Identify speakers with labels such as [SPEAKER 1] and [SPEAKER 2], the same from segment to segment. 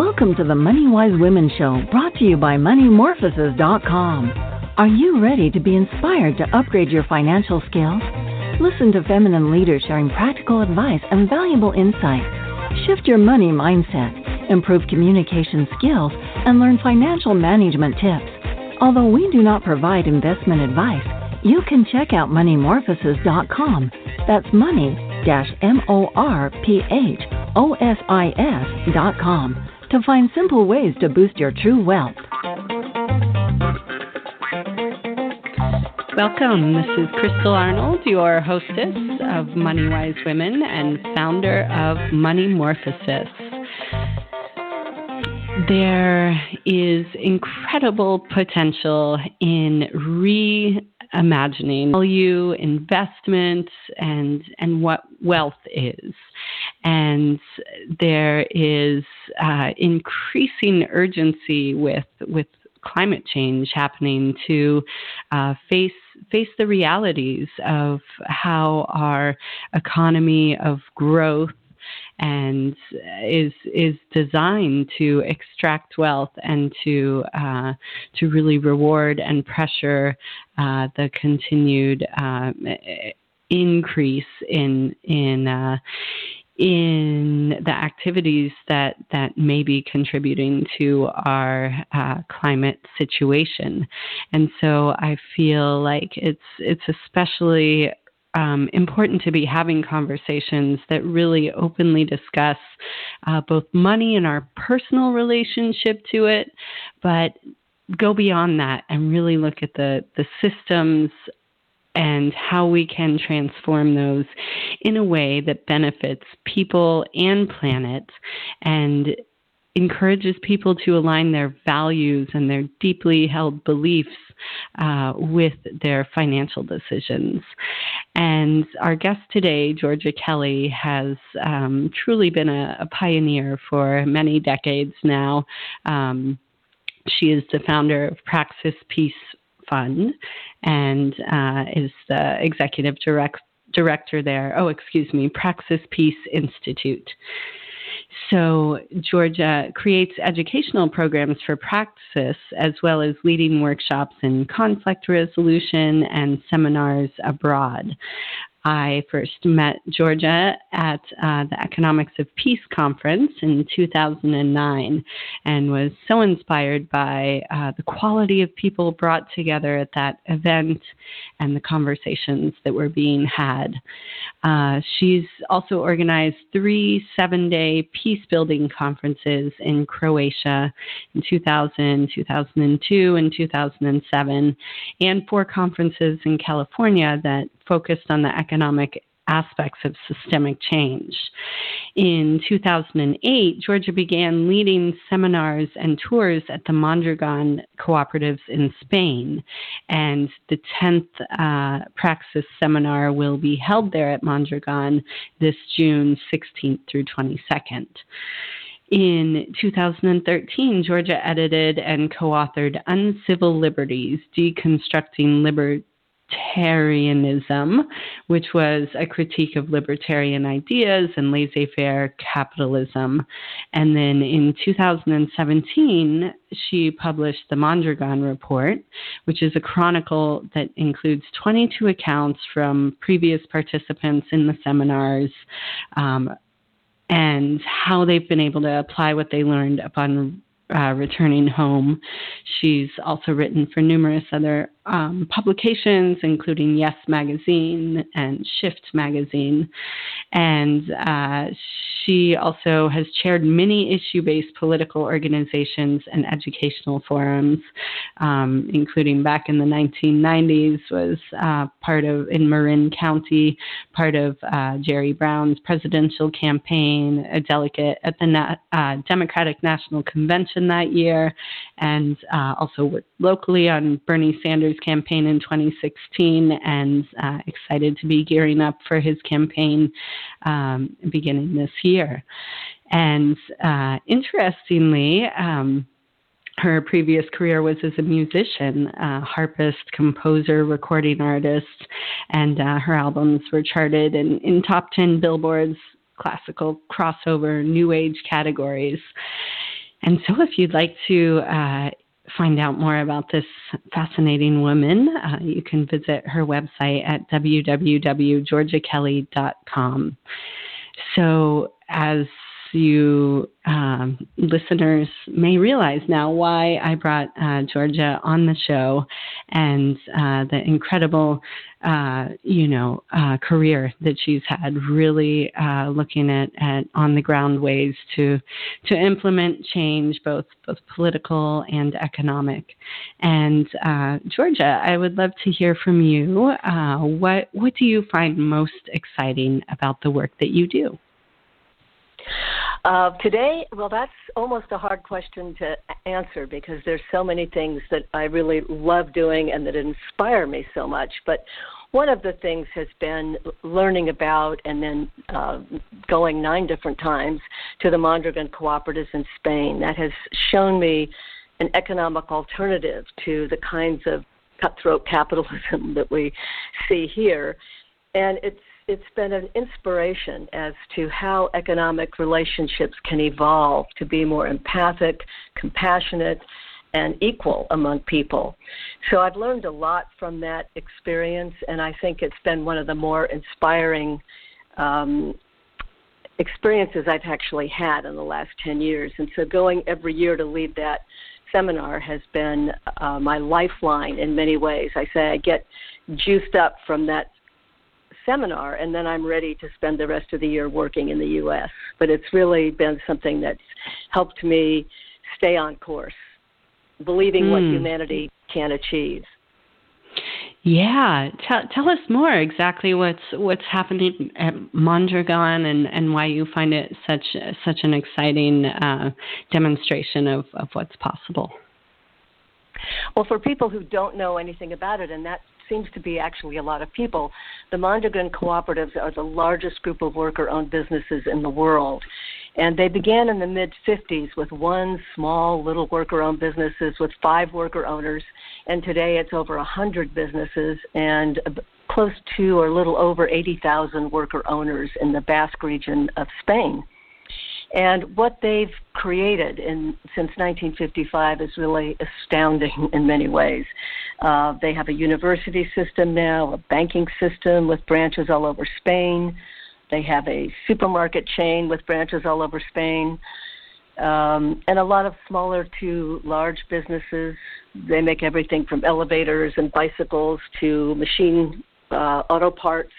[SPEAKER 1] Welcome to the Money Wise Women Show, brought to you by MoneyMorphosis.com. Are you ready to be inspired to upgrade your financial skills? Listen to feminine leaders sharing practical advice and valuable insight. Shift your money mindset, improve communication skills, and learn financial management tips. Although we do not provide investment advice, you can check out MoneyMorphosis.com. That's money M O To find simple ways to boost your true wealth.
[SPEAKER 2] Welcome. This is Crystal Arnold, your hostess of Money Wise Women and founder of Money Morphosis. There is incredible potential in reimagining value, investments, and and what wealth is. And there is uh, increasing urgency with with climate change happening to uh, face face the realities of how our economy of growth and is is designed to extract wealth and to uh, to really reward and pressure uh, the continued uh, increase in in uh, in the activities that that may be contributing to our uh, climate situation, and so I feel like it's it's especially um, important to be having conversations that really openly discuss uh, both money and our personal relationship to it, but go beyond that and really look at the the systems and how we can transform those in a way that benefits people and planet and encourages people to align their values and their deeply held beliefs uh, with their financial decisions. And our guest today, Georgia Kelly, has um, truly been a, a, pioneer for many decades now. Um, she is the founder of Praxis Peace Fund and uh, is the executive direct, director there. Oh, excuse me, Praxis Peace Institute. So, Georgia creates educational programs for Praxis as well as leading workshops in conflict resolution and seminars abroad. I first met Georgia at uh, the Economics of Peace conference in 2009 and was so inspired by uh, the quality of people brought together at that event and the conversations that were being had. Uh, she's also organized three seven day peace building conferences in Croatia in 2000, 2002, and 2007, and four conferences in California that focused on the economic aspects of systemic change. In 2008, Georgia began leading seminars and tours at the Mondragon cooperatives in Spain, and the 10th uh, Praxis seminar will be held there at Mondragon this June 16th through 22nd. In 2013, Georgia edited and co authored Uncivil Liberties Deconstructing Liberty libertarianism, which was a critique of libertarian ideas and laissez faire capitalism. And then in 2017, she published the Mondragon Report, which is a chronicle that includes 22 accounts from previous participants in the seminars. Um, and how they've been able to apply what they learned upon uh, returning home. She's also written for numerous other um, publications, including Yes Magazine and Shift Magazine. And uh, she also has chaired many issue based political organizations and educational forums, um, including back in the 1990s, was uh, part of, in Marin County, part of uh, Jerry Brown's presidential campaign, a delegate at the Na- uh, Democratic National Convention that year, and uh, also worked locally on Bernie Sanders' campaign in 2016 and uh, excited to be gearing up for his campaign um, beginning this year. And uh, interestingly, um, her previous career was as a musician, uh, harpist, composer, recording artist, and uh, her albums were charted in, in top 10 billboards, classical, crossover, new age categories. And so, if you'd like to uh, find out more about this fascinating woman, uh, you can visit her website at www.georgiakelly.com. So, as you um, listeners may realize now why I brought uh, Georgia on the show and uh, the incredible, uh, you know, uh, career that she's had, really uh, looking at, at on the ground ways to to implement change, both both political and economic. And uh, Georgia, I would love to hear from you. what what do you find most exciting about the work that you do?
[SPEAKER 3] Uh, today, well, that's almost a hard question to answer because there's so many things that I really love doing and that inspire me so much. But one of the things has been learning about and then uh, going nine different times to the Mondragon cooperatives in Spain. That has shown me an economic alternative to the kinds of cutthroat capitalism that we see here. And it's it's been an inspiration as to how economic relationships can evolve to be more empathic, compassionate, and equal among people. So I've learned a lot from that experience, and I think it's been one of the more inspiring um, experiences I've actually had in the last 10 years. And so going every year to lead that seminar has been uh, my lifeline in many ways. I say I get juiced up from that seminar, and then I'm ready to spend the rest of the year working in the U.S. But it's really been something that's helped me stay on course, believing mm. what hmm. humanity can achieve.
[SPEAKER 2] Yeah, tell tell us more exactly what's what's happening at Mondragon and, and why you find it such such an exciting uh, demonstration of, of what's possible.
[SPEAKER 3] Well, for people who don't know anything about it, and that seems to be actually a lot of people. The Mondragon cooperatives are the largest group of worker owned businesses in the world. And they began in the mid 50s with one small little worker owned businesses with five worker owners. And today it's over 100 businesses and close to or a little over 80,000 worker owners in the Basque region of Spain. And what they've created in, since 1955 is really astounding in many ways. Uh, they have a university system now, a banking system with branches all over Spain. They have a supermarket chain with branches all over Spain. Um, and a lot of smaller to large businesses. They make everything from elevators and bicycles to machine uh, auto parts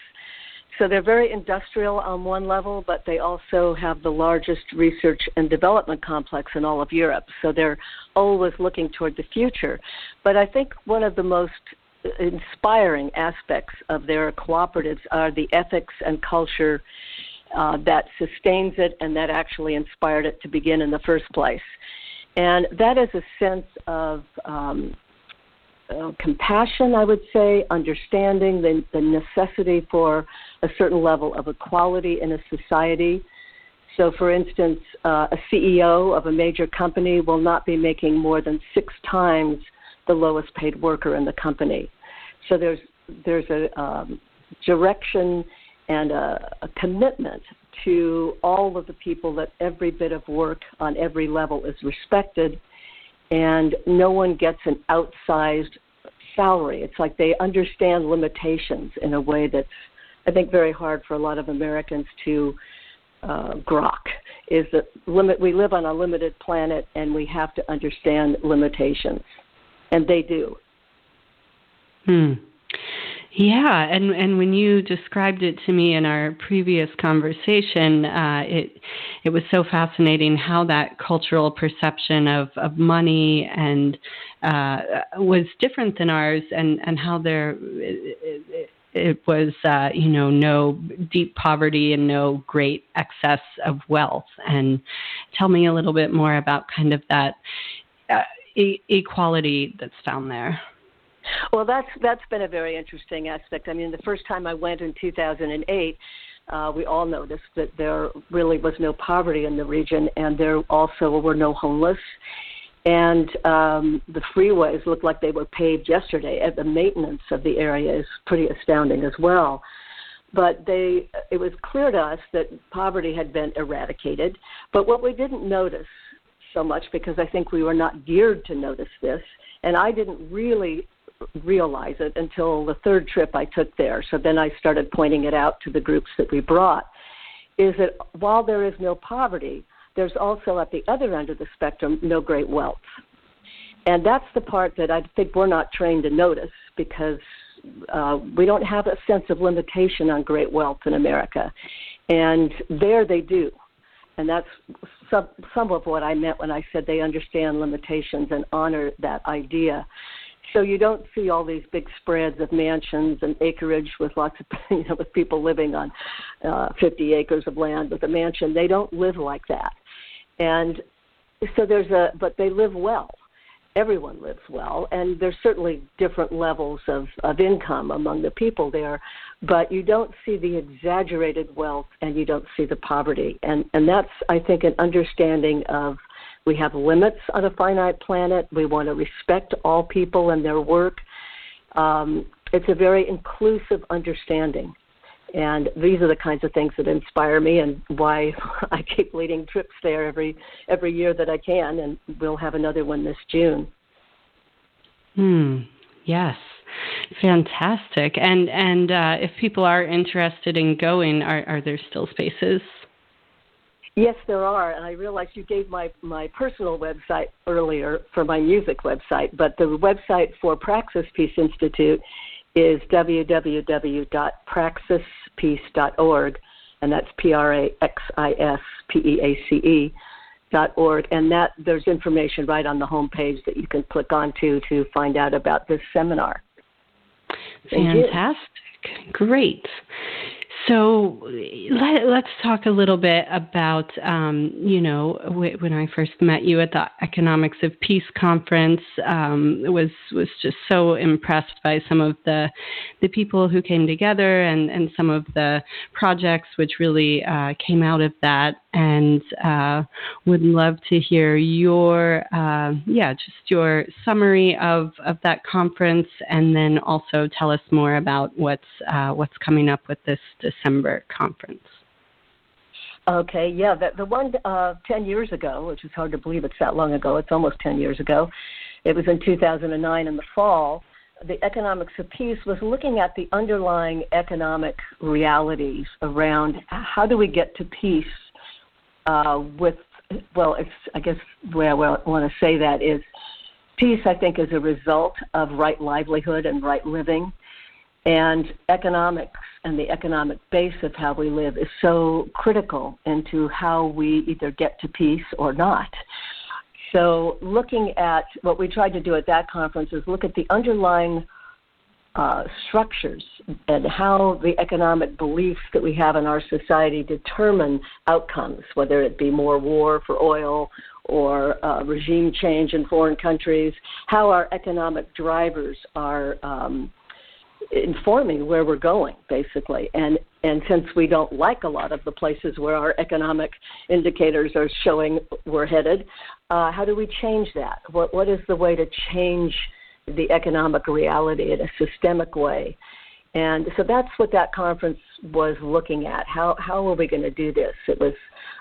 [SPEAKER 3] so they're very industrial on one level, but they also have the largest research and development complex in all of Europe. So they're always looking toward the future. But I think one of the most inspiring aspects of their cooperatives are the ethics and culture uh, that sustains it and that actually inspired it to begin in the first place. And that is a sense of um, uh, compassion, I would say, understanding the, the necessity for a certain level of equality in a society. So, for instance, uh, a CEO of a major company will not be making more than six times the lowest paid worker in the company. So there's there's a um, direction and a, a commitment to all of the people that every bit of work on every level is respected and no one gets an outsized salary. It's like they understand limitations in a way that's, I think, very hard for a lot of Americans to uh, grok. Is that limit? We live on a limited planet, and we have to understand limitations, and they do.
[SPEAKER 2] Hmm. Yeah, and and when you described it to me in our previous conversation, uh, it it was so fascinating how that cultural perception of of money and uh, was different than ours, and and how there. It, it, it was, uh, you know, no deep poverty and no great excess of wealth. And tell me a little bit more about kind of that uh, e- equality that's found there.
[SPEAKER 3] Well, that's that's been a very interesting aspect. I mean, the first time I went in 2008, uh, we all noticed that there really was no poverty in the region, and there also were no homeless. And um, the freeways looked like they were paved yesterday. And the maintenance of the area is pretty astounding as well. But they, it was clear to us that poverty had been eradicated. But what we didn't notice so much because I think we were not geared to notice this. And I didn't really realize it until the third trip I took there. So then I started pointing it out to the groups that we brought. Is that while there is no poverty, there's also at the other end of the spectrum no great wealth. And that's the part that I think we're not trained to notice because uh, we don't have a sense of limitation on great wealth in America. And there they do. And that's some, some of what I meant when I said they understand limitations and honor that idea. So you don't see all these big spreads of mansions and acreage with lots of you know with people living on uh, 50 acres of land with a mansion. They don't live like that, and so there's a but they live well everyone lives well, and there's certainly different levels of, of income among the people there, but you don't see the exaggerated wealth and you don't see the poverty. And, and that's, I think, an understanding of we have limits on a finite planet. We want to respect all people and their work. Um, it's a very inclusive understanding. And these are the kinds of things that inspire me and why I keep leading trips there every every year that I can and we'll have another one this June.
[SPEAKER 2] Hmm. Yes. Fantastic. And and uh, if people are interested in going, are are there still spaces?
[SPEAKER 3] Yes, there are, and I realize you gave my, my personal website earlier for my music website, but the website for Praxis Peace Institute is www.praxispeace.org, and that's P R A X I S P E A C E dot org, and that there's information right on the homepage that you can click onto to find out about this seminar.
[SPEAKER 2] Fantastic. Great. So let, us talk a little bit about, um, you know, w- when I first met you at the Economics of Peace conference, um, was was just so impressed by some of the the people who came together and and some of the projects which really uh, came out of that. And uh, would love to hear your uh, yeah just your summary of of that conference and then also tell us more about what's uh, what's coming up with this December conference.
[SPEAKER 3] Okay, yeah, the, the one uh, 10 years ago, which is hard to believe it's that long ago, it's almost 10 years ago, it was in 2009 in the fall the economics of peace was looking at the underlying economic realities around how do we get to peace uh, with, well, it's, I guess the way I want to say that is peace, I think, is a result of right livelihood and right living. And economics and the economic base of how we live is so critical into how we either get to peace or not. So, looking at what we tried to do at that conference is look at the underlying uh, structures and how the economic beliefs that we have in our society determine outcomes, whether it be more war for oil or uh, regime change in foreign countries, how our economic drivers are um, informing where we're going, basically. And and since we don't like a lot of the places where our economic indicators are showing we're headed, uh, how do we change that? What what is the way to change the economic reality in a systemic way. And so that's what that conference was looking at. How how are we going to do this? It was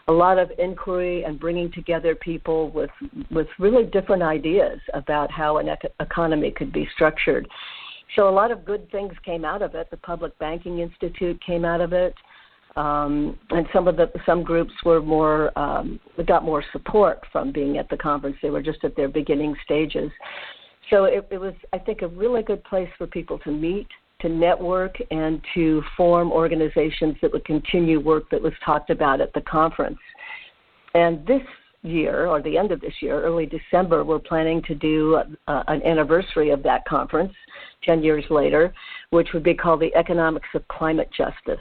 [SPEAKER 3] a lot of inquiry and bringing together people with with really different ideas about how an ec- economy could be structured. So a lot of good things came out of it. The Public Banking Institute came out of it, um, and some of the some groups were more um, got more support from being at the conference. They were just at their beginning stages so it, it was, I think, a really good place for people to meet, to network, and to form organizations that would continue work that was talked about at the conference. And this year, or the end of this year, early December, we're planning to do uh, an anniversary of that conference 10 years later, which would be called the Economics of Climate Justice.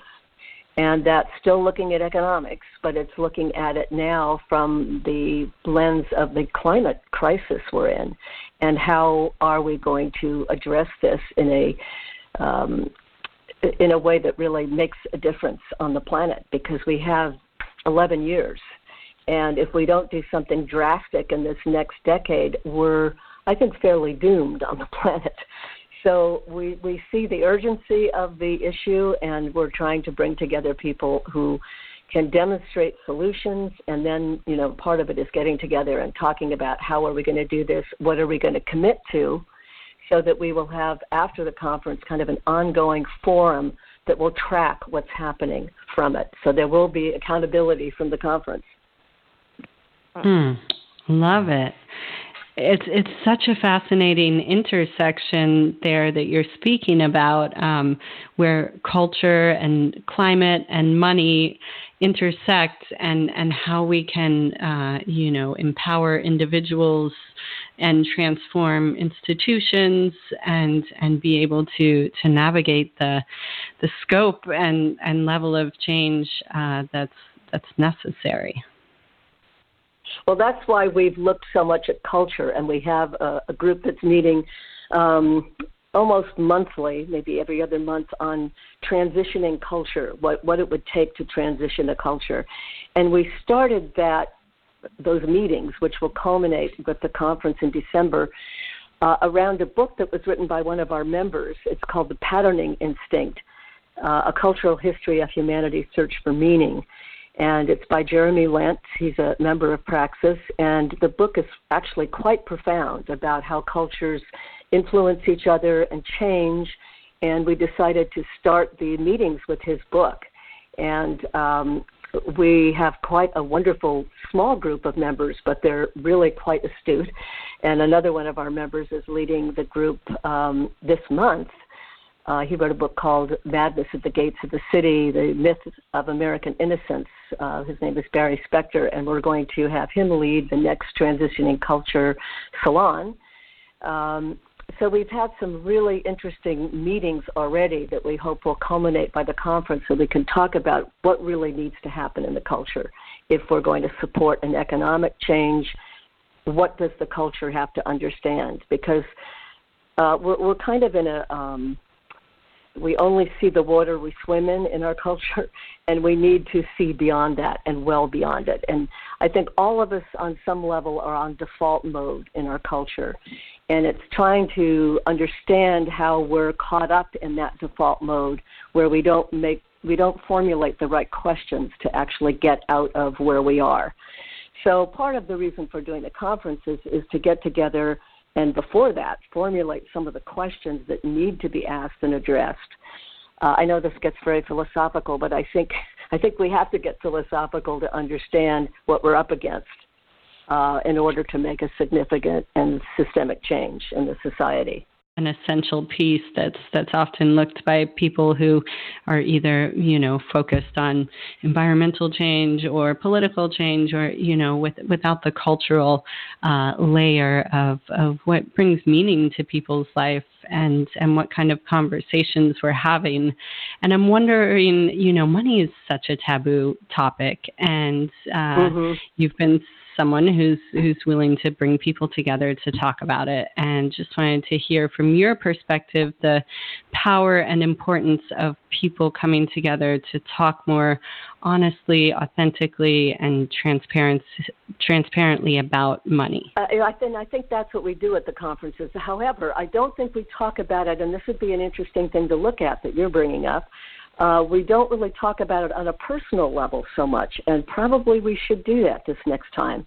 [SPEAKER 3] And that's still looking at economics, but it's looking at it now from the lens of the climate crisis we're in. And how are we going to address this in a um, in a way that really makes a difference on the planet? Because we have 11 years. And if we don't do something drastic in this next decade we're i think fairly doomed on the planet so we we see the urgency of the issue and we're trying to bring together people who can demonstrate solutions and then you know part of it is getting together and talking about how are we going to do this what are we going to commit to so that we will have after the conference kind of an ongoing forum that will track what's happening from it. So there will be accountability from the conference.
[SPEAKER 2] Mm, love it it's it's such a fascinating intersection there that you're speaking about, um, where culture and climate and money intersect, and and how we can uh, you know empower individuals and transform institutions and and be able to to navigate the the scope and and level of change uh, that's that's necessary.
[SPEAKER 3] Well, that's why we've looked so much at culture, and we have a, a group that's meeting um, almost monthly, maybe every other month, on transitioning culture, what, what it would take to transition a culture. And we started that those meetings, which will culminate with the conference in December, uh, around a book that was written by one of our members. It's called The Patterning Instinct, uh, A Cultural History of Humanity's Search for Meaning and it's by Jeremy Lent. He's a member of Praxis, and the book is actually quite profound about how cultures influence each other and change. And we decided to start the meetings with his book, and um, we have quite a wonderful small group of members, but they're really quite astute. And another one of our members is leading the group um, this month uh, he wrote a book called Madness at the Gates of the City, The Myth of American Innocence. Uh, his name is Barry Spector, and we're going to have him lead the next Transitioning Culture Salon. Um, so we've had some really interesting meetings already that we hope will culminate by the conference so we can talk about what really needs to happen in the culture. If we're going to support an economic change, what does the culture have to understand? Because uh, we're, we're kind of in a um, we only see the water we swim in in our culture, and we need to see beyond that and well beyond it. And I think all of us, on some level, are on default mode in our culture, and it's trying to understand how we're caught up in that default mode, where we don't make we don't formulate the right questions to actually get out of where we are. So part of the reason for doing the conferences is to get together and before that, formulate some of the questions that need to be asked and addressed. Uh, I know this gets very philosophical, but I think I think we have to get philosophical to understand what we're up against uh, in order to make a significant and systemic change in the society
[SPEAKER 2] an essential piece that's that's often looked by people who are either you know focused on environmental change or political change or you know with, without the cultural uh, layer of of what brings meaning to people's life and and what kind of conversations we're having and i'm wondering you know money is such a taboo topic and uh, mm-hmm. you've been someone who's who's willing to bring people together to talk about it. And just wanted to hear from your perspective the power and importance of people coming together to talk more honestly authentically and transparent transparently about money.
[SPEAKER 3] Uh, think, I think that's what we do at the conferences. However i don't think we talk about it and this would be an interesting thing to look at that you're bringing up uh, we don't really talk about it on a personal level so much, and probably we should do that this next time.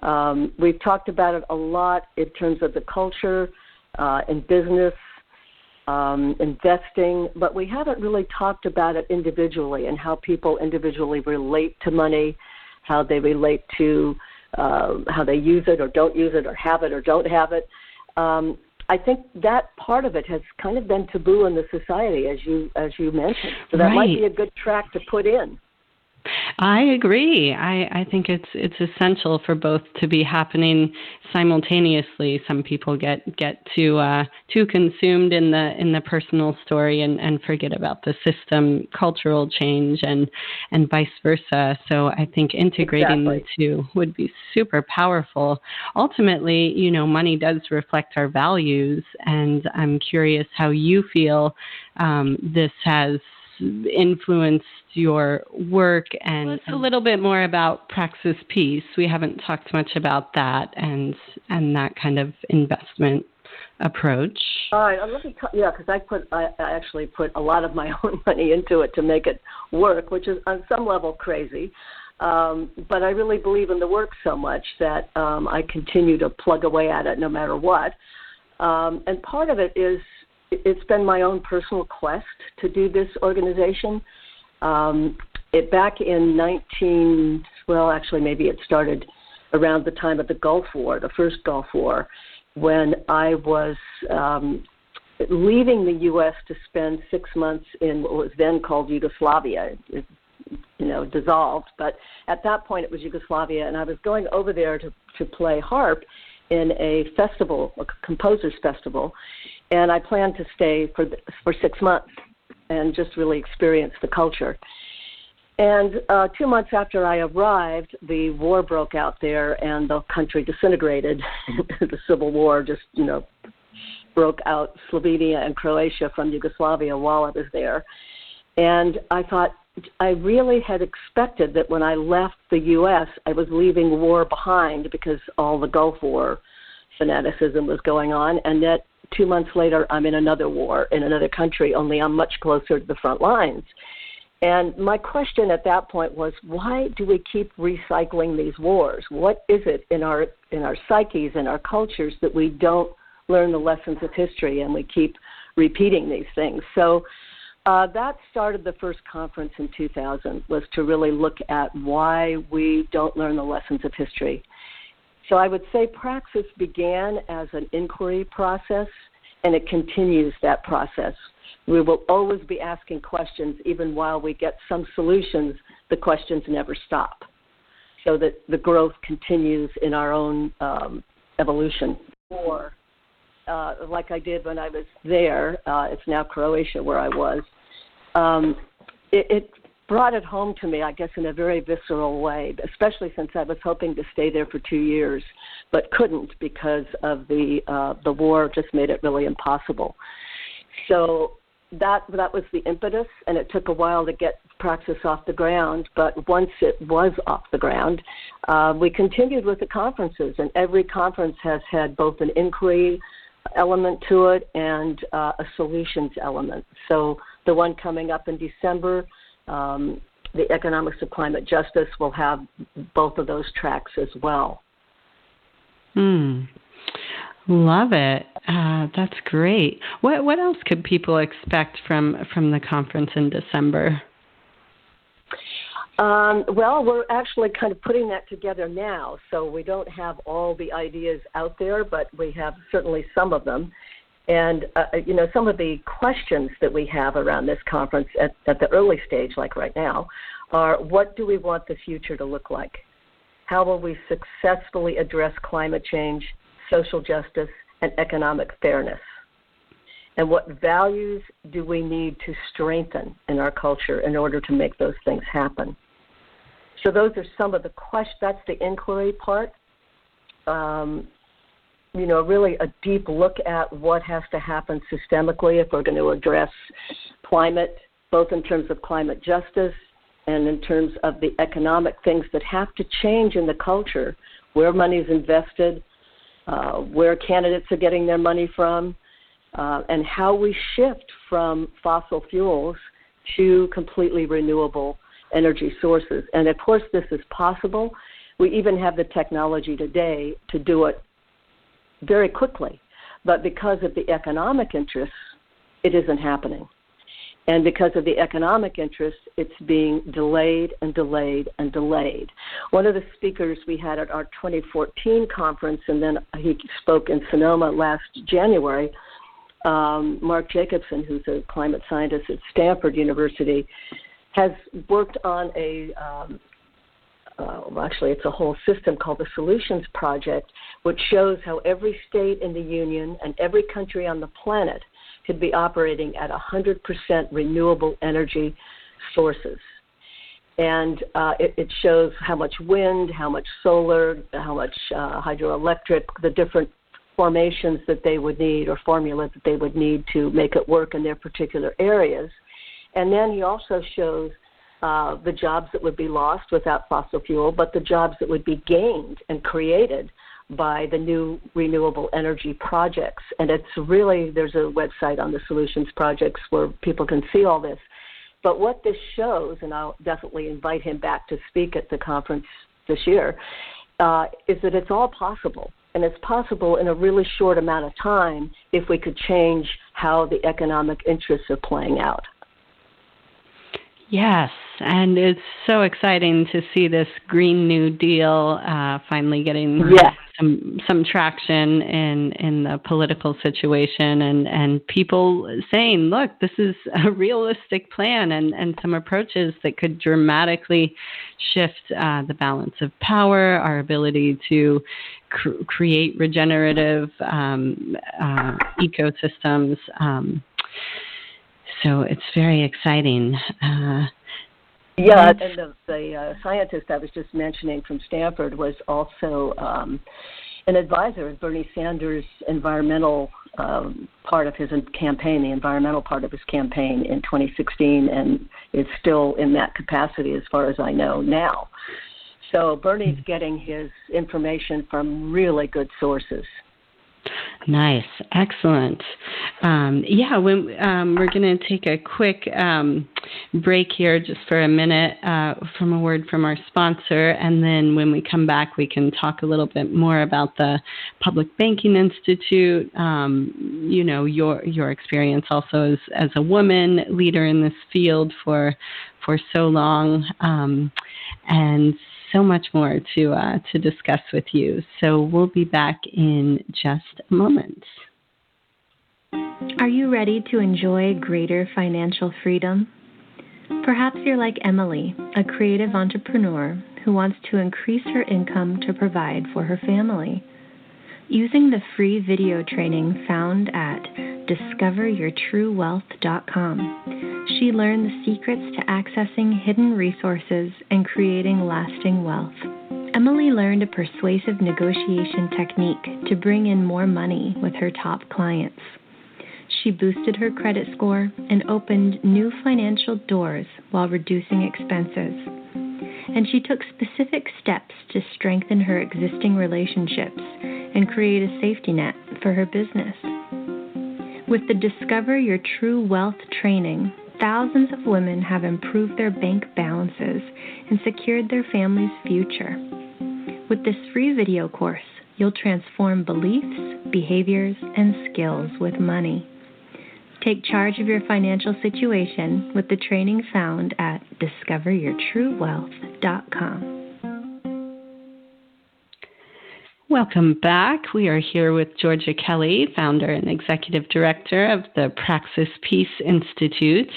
[SPEAKER 3] Um, we've talked about it a lot in terms of the culture, uh, in business, um, investing, but we haven't really talked about it individually and how people individually relate to money, how they relate to uh, how they use it or don't use it or have it or don't have it. Um, I think that part of it has kind of been taboo in the society, as you as you mentioned. So that
[SPEAKER 2] right.
[SPEAKER 3] might be a good track to put in.
[SPEAKER 2] I agree. I, I think it's it's essential for both to be happening simultaneously. Some people get get too uh, too consumed in the in the personal story and, and forget about the system, cultural change, and and vice versa. So I think integrating exactly. the two would be super powerful. Ultimately, you know, money does reflect our values, and I'm curious how you feel um, this has influenced your work and well, a little bit more about praxis peace we haven't talked much about that and and that kind of investment approach.
[SPEAKER 3] All right, uh, let me t- yeah, because I put I, I actually put a lot of my own money into it to make it work, which is on some level crazy. Um, but I really believe in the work so much that um, I continue to plug away at it no matter what. Um, and part of it is it's been my own personal quest to do this organization. Um, it back in 19 well, actually maybe it started around the time of the Gulf War, the first Gulf War, when I was um, leaving the U.S. to spend six months in what was then called Yugoslavia. It, you know, dissolved, but at that point it was Yugoslavia, and I was going over there to to play harp in a festival, a composers festival, and I planned to stay for for six months and just really experience the culture. And uh, two months after I arrived, the war broke out there, and the country disintegrated. the civil war just, you know, broke out Slovenia and Croatia from Yugoslavia while I was there. And I thought I really had expected that when I left the U.S., I was leaving war behind because all the Gulf War fanaticism was going on, and that two months later, I'm in another war in another country, only I'm much closer to the front lines. And my question at that point was, why do we keep recycling these wars? What is it in our in our psyches and our cultures that we don't learn the lessons of history and we keep repeating these things? So uh, that started the first conference in 2000 was to really look at why we don't learn the lessons of history. So I would say praxis began as an inquiry process, and it continues that process we will always be asking questions, even while we get some solutions, the questions never stop. So that the growth continues in our own um, evolution. Or, uh, like I did when I was there, uh, it's now Croatia where I was. Um, it, it brought it home to me, I guess, in a very visceral way, especially since I was hoping to stay there for two years, but couldn't because of the uh, the war just made it really impossible. So that that was the impetus, and it took a while to get praxis off the ground. But once it was off the ground, uh, we continued with the conferences, and every conference has had both an inquiry element to it and uh, a solutions element. So the one coming up in December, um, the economics of climate justice, will have both of those tracks as well.
[SPEAKER 2] Hmm. Love it. Uh, that's great. What what else could people expect from from the conference in December?
[SPEAKER 3] Um, well, we're actually kind of putting that together now, so we don't have all the ideas out there, but we have certainly some of them. And uh, you know, some of the questions that we have around this conference at, at the early stage, like right now, are what do we want the future to look like? How will we successfully address climate change? social justice, and economic fairness? And what values do we need to strengthen in our culture in order to make those things happen? So those are some of the questions. That's the inquiry part. Um, you know, really a deep look at what has to happen systemically if we're going to address climate, both in terms of climate justice and in terms of the economic things that have to change in the culture, where money is invested, uh, where candidates are getting their money from, uh, and how we shift from fossil fuels to completely renewable energy sources. And of course, this is possible. We even have the technology today to do it very quickly. But because of the economic interests, it isn't happening. And because of the economic interests, it's being delayed and delayed and delayed. One of the speakers we had at our 2014 conference, and then he spoke in Sonoma last January, um, Mark Jacobson, who's a climate scientist at Stanford University, has worked on a um, uh, well, actually, it's a whole system called the Solutions Project, which shows how every state in the Union and every country on the planet could be operating at 100% renewable energy sources. And uh, it, it, shows how much wind, how much solar, how much uh, hydroelectric, the different formations that they would need or formula that they would need to make it work in their particular areas. And then he also shows uh, the jobs that would be lost without fossil fuel, but the jobs that would be gained and created by the new renewable energy projects. And it's really, there's a website on the Solutions Projects where people can see all this. But what this shows, and I'll definitely invite him back to speak at the conference this year, uh, is that it's all possible. And it's possible in a really short amount of time if we could change how the economic interests are playing out.
[SPEAKER 2] Yes, and it's so exciting to see this Green New Deal uh, finally getting
[SPEAKER 3] yes.
[SPEAKER 2] some some traction in in the political situation, and and people saying, "Look, this is a realistic plan," and and some approaches that could dramatically shift uh, the balance of power, our ability to cr- create regenerative um, uh, ecosystems. Um, so it's very exciting. Uh,
[SPEAKER 3] yeah, and the, the uh, scientist I was just mentioning from Stanford was also um, an advisor in Bernie Sanders' environmental um, part of his campaign, the environmental part of his campaign in 2016, and is still in that capacity as far as I know now. So Bernie's getting his information from really good sources.
[SPEAKER 2] Nice, excellent. Um, yeah, when, um, we're going to take a quick um, break here just for a minute uh, from a word from our sponsor, and then when we come back, we can talk a little bit more about the Public Banking Institute. Um, you know, your your experience also as as a woman leader in this field for for so long, um, and so much more to uh, to discuss with you. So we'll be back in just a moment.
[SPEAKER 4] Are you ready to enjoy greater financial freedom? Perhaps you're like Emily, a creative entrepreneur who wants to increase her income to provide for her family. Using the free video training found at discoveryourtruewealth.com, she learned the secrets to accessing hidden resources and creating lasting wealth. Emily learned a persuasive negotiation technique to bring in more money with her top clients. She boosted her credit score and opened new financial doors while reducing expenses. And she took specific steps to strengthen her existing relationships and create a safety net for her business. With the Discover Your True Wealth training, thousands of women have improved their bank balances and secured their family's future. With this free video course, you'll transform beliefs, behaviors, and skills with money. Take charge of your financial situation with the training found at discoveryourtruewealth.com.
[SPEAKER 2] Welcome back. We are here with Georgia Kelly, founder and executive director of the Praxis Peace Institute,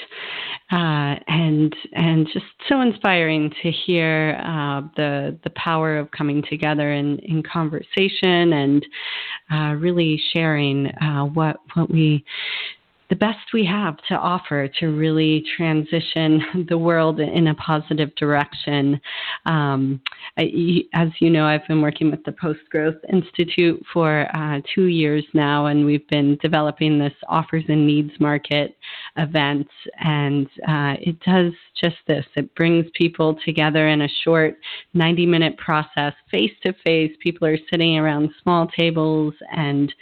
[SPEAKER 2] uh, and and just so inspiring to hear uh, the the power of coming together in, in conversation and uh, really sharing uh, what what we the best we have to offer to really transition the world in a positive direction. Um, I, as you know, I've been working with the Post Growth Institute for uh, two years now, and we've been developing this offers and needs market event. And uh, it does just this it brings people together in a short 90 minute process, face to face. People are sitting around small tables and,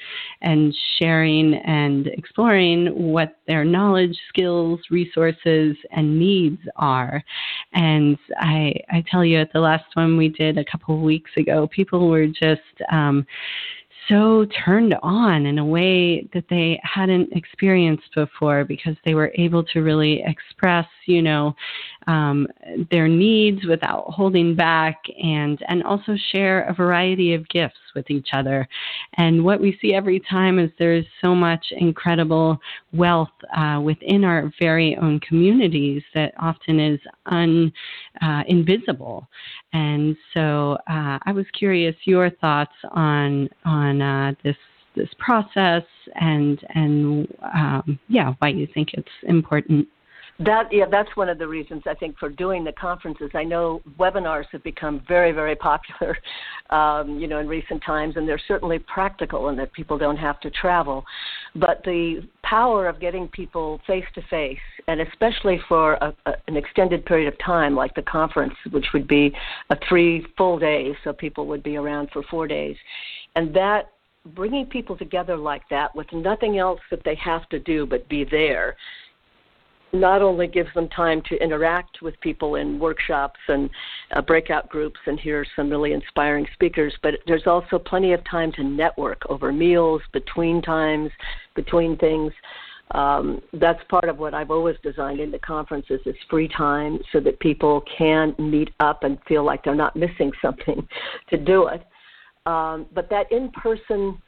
[SPEAKER 2] and sharing and exploring what their knowledge, skills, resources, and needs are. And I, I tell you, at the last one we did a couple of weeks ago, people were just um, so turned on in a way that they hadn't experienced before because they were able to really express, you know, um, their needs without holding back and and also share a variety of gifts with each other. And what we see every time is there's so much incredible wealth uh, within our very own communities that often is un, uh, invisible. And so uh, I was curious your thoughts on on uh, this this process and and um, yeah why you think it's important
[SPEAKER 3] that yeah, that's one of the reasons I think for doing the conferences. I know webinars have become very very popular, um, you know, in recent times, and they're certainly practical in that people don't have to travel. But the power of getting people face to face, and especially for a, a, an extended period of time, like the conference, which would be a three full days, so people would be around for four days, And that bringing people together like that with nothing else that they have to do but be there not only gives them time to interact with people in workshops and uh, breakout groups and hear some really inspiring speakers, but there's also plenty of time to network over meals, between times, between things. Um, that's part of what I've always designed into conferences is free time so that people can meet up and feel like they're not missing something to do it. Um, but that in-person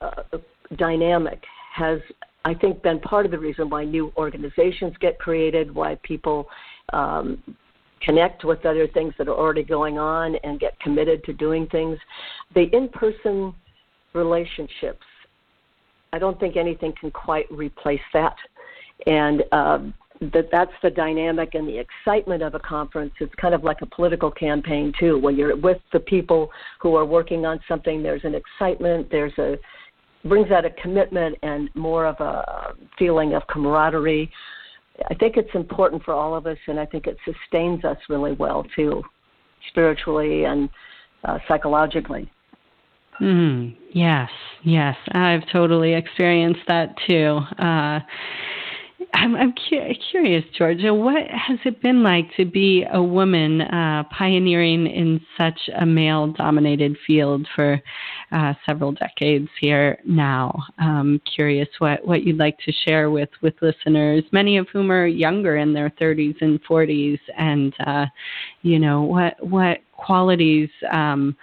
[SPEAKER 3] uh, dynamic has, I think, been part of the reason why new organizations get created, why people um, connect with other things that are already going on and get committed to doing things. The in-person relationships, I don't think anything can quite replace that. And um, that that's the dynamic and the excitement of a conference. It's kind of like a political campaign too. When you're with the people who are working on something, there's an excitement. There's a brings out a commitment and more of a feeling of camaraderie. I think it's important for all of us, and I think it sustains us really well too, spiritually and uh, psychologically.
[SPEAKER 2] Mm, yes, yes, I've totally experienced that too. Uh, I'm, I'm cu- curious, Georgia. What has it been like to be a woman uh, pioneering in such a male-dominated field for uh, several decades here now? Um, curious what, what you'd like to share with, with listeners, many of whom are younger in their 30s and 40s, and uh, you know what what qualities um,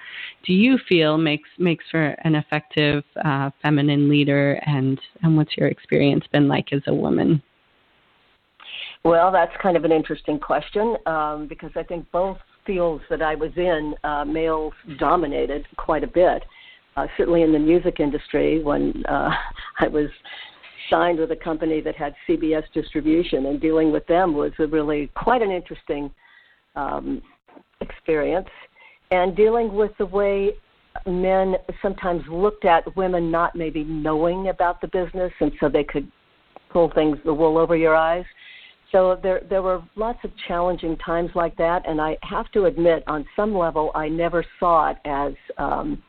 [SPEAKER 2] do you feel makes makes for an effective uh, feminine leader, and and what's your experience been like as a woman?
[SPEAKER 3] Well, that's kind of an interesting question um, because I think both fields that I was in, uh, males dominated quite a bit. Uh, certainly in the music industry, when uh, I was signed with a company that had CBS distribution, and dealing with them was really quite an interesting um, experience. And dealing with the way men sometimes looked at women not maybe knowing about the business, and so they could pull things the wool over your eyes. So there there were lots of challenging times like that, and I have to admit, on some level, I never saw it as um,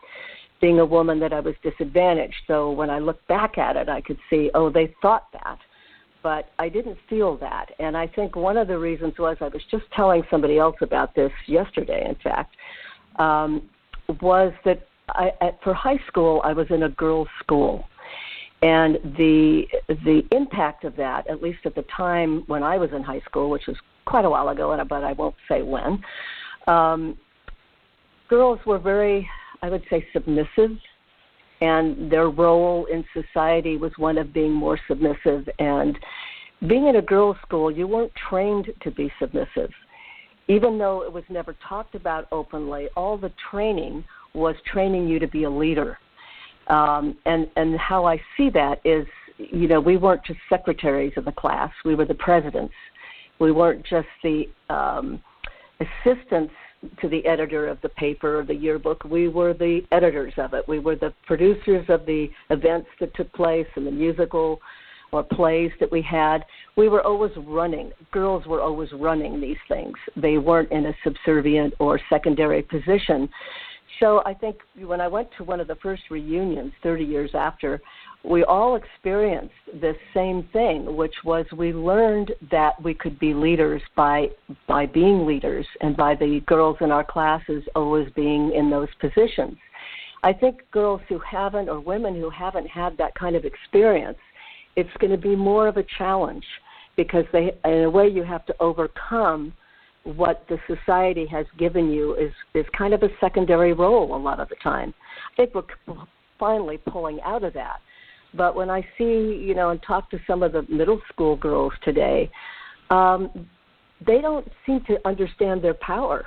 [SPEAKER 3] being a woman that I was disadvantaged. So when I look back at it, I could see, oh, they thought that, but I didn't feel that. And I think one of the reasons was I was just telling somebody else about this yesterday, in fact, um, was that I, at, for high school I was in a girls' school and the the impact of that, at least at the time when I was in high school, which was quite a while ago, but I won't say when, um, girls were very, I would say, submissive, and their role in society was one of being more submissive. And being in a girls' school, you weren't trained to be submissive. Even though it was never talked about openly, all the training was training you to be a leader um, and and how I see that is, you know, we weren't just secretaries of the class; we were the presidents. We weren't just the um, assistants to the editor of the paper or the yearbook. We were the editors of it. We were the producers of the events that took place and the musical or plays that we had. We were always running. Girls were always running these things. They weren't in a subservient or secondary position. So I think when I went to one of the first reunions 30 years after, we all experienced this same thing, which was we learned that we could be leaders by by being leaders and by the girls in our classes always being in those positions. I think girls who haven't or women who haven't had that kind of experience, it's going to be more of a challenge because they in a way you have to overcome what the society has given you is is kind of a secondary role a lot of the time. I think we're finally pulling out of that. But when I see, you know, and talk to some of the middle school girls today, um, they don't seem to understand their power,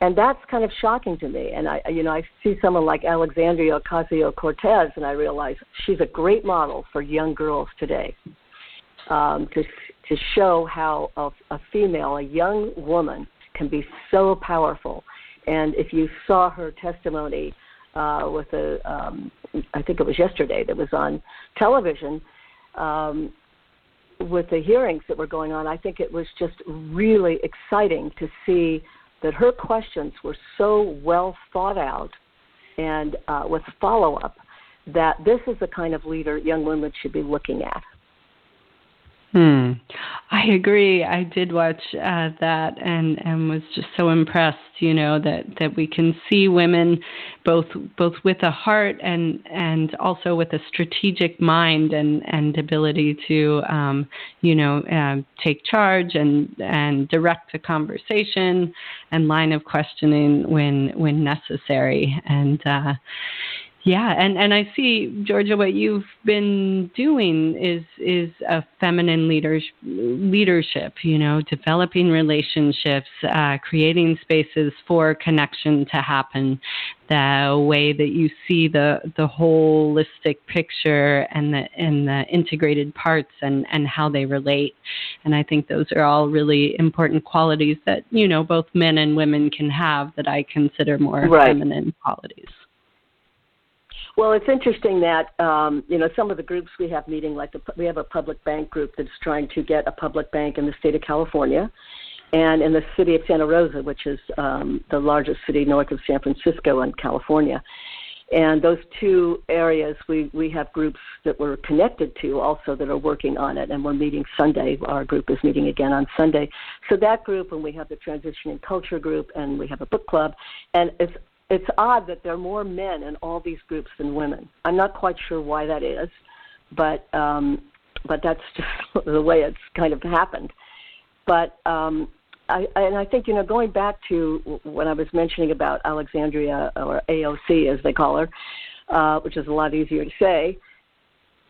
[SPEAKER 3] and that's kind of shocking to me. And I, you know, I see someone like Alexandria Ocasio Cortez, and I realize she's a great model for young girls today. Um, to to show how a, a female, a young woman, can be so powerful. And if you saw her testimony uh, with a, um, I think it was yesterday that was on television, um, with the hearings that were going on, I think it was just really exciting to see that her questions were so well thought out and uh, with follow up that this is the kind of leader young women should be looking at.
[SPEAKER 2] Hmm. I agree. I did watch uh, that and and was just so impressed. You know that that we can see women both both with a heart and and also with a strategic mind and and ability to um, you know uh, take charge and and direct a conversation and line of questioning when when necessary. And uh, yeah, and and I see Georgia. What you've been doing is is a feminine leaders leadership. You know, developing relationships, uh, creating spaces for connection to happen. The way that you see the the holistic picture and the and the integrated parts and and how they relate. And I think those are all really important qualities that you know both men and women can have. That I consider more
[SPEAKER 3] right.
[SPEAKER 2] feminine qualities.
[SPEAKER 3] Well, it's interesting that um, you know some of the groups we have meeting, like the, we have a public bank group that's trying to get a public bank in the state of California, and in the city of Santa Rosa, which is um, the largest city north of San Francisco in California. And those two areas, we, we have groups that we're connected to also that are working on it, and we're meeting Sunday. Our group is meeting again on Sunday. So that group, and we have the Transitioning Culture group, and we have a book club, and it's it's odd that there are more men in all these groups than women. I'm not quite sure why that is, but um, but that's just the way it's kind of happened. But um, I, and I think you know going back to when I was mentioning about Alexandria or AOC as they call her, uh, which is a lot easier to say.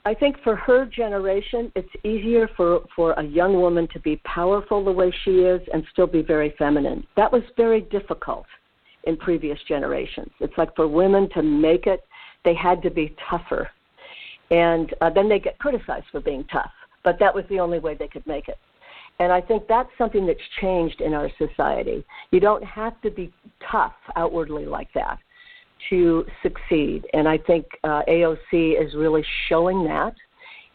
[SPEAKER 3] I think for her generation, it's easier for, for a young woman to be powerful the way she is and still be very feminine. That was very difficult in previous generations. It's like for women to make it, they had to be tougher. And uh, then they get criticized for being tough, but that was the only way they could make it. And I think that's something that's changed in our society. You don't have to be tough outwardly like that to succeed. And I think uh, AOC is really showing that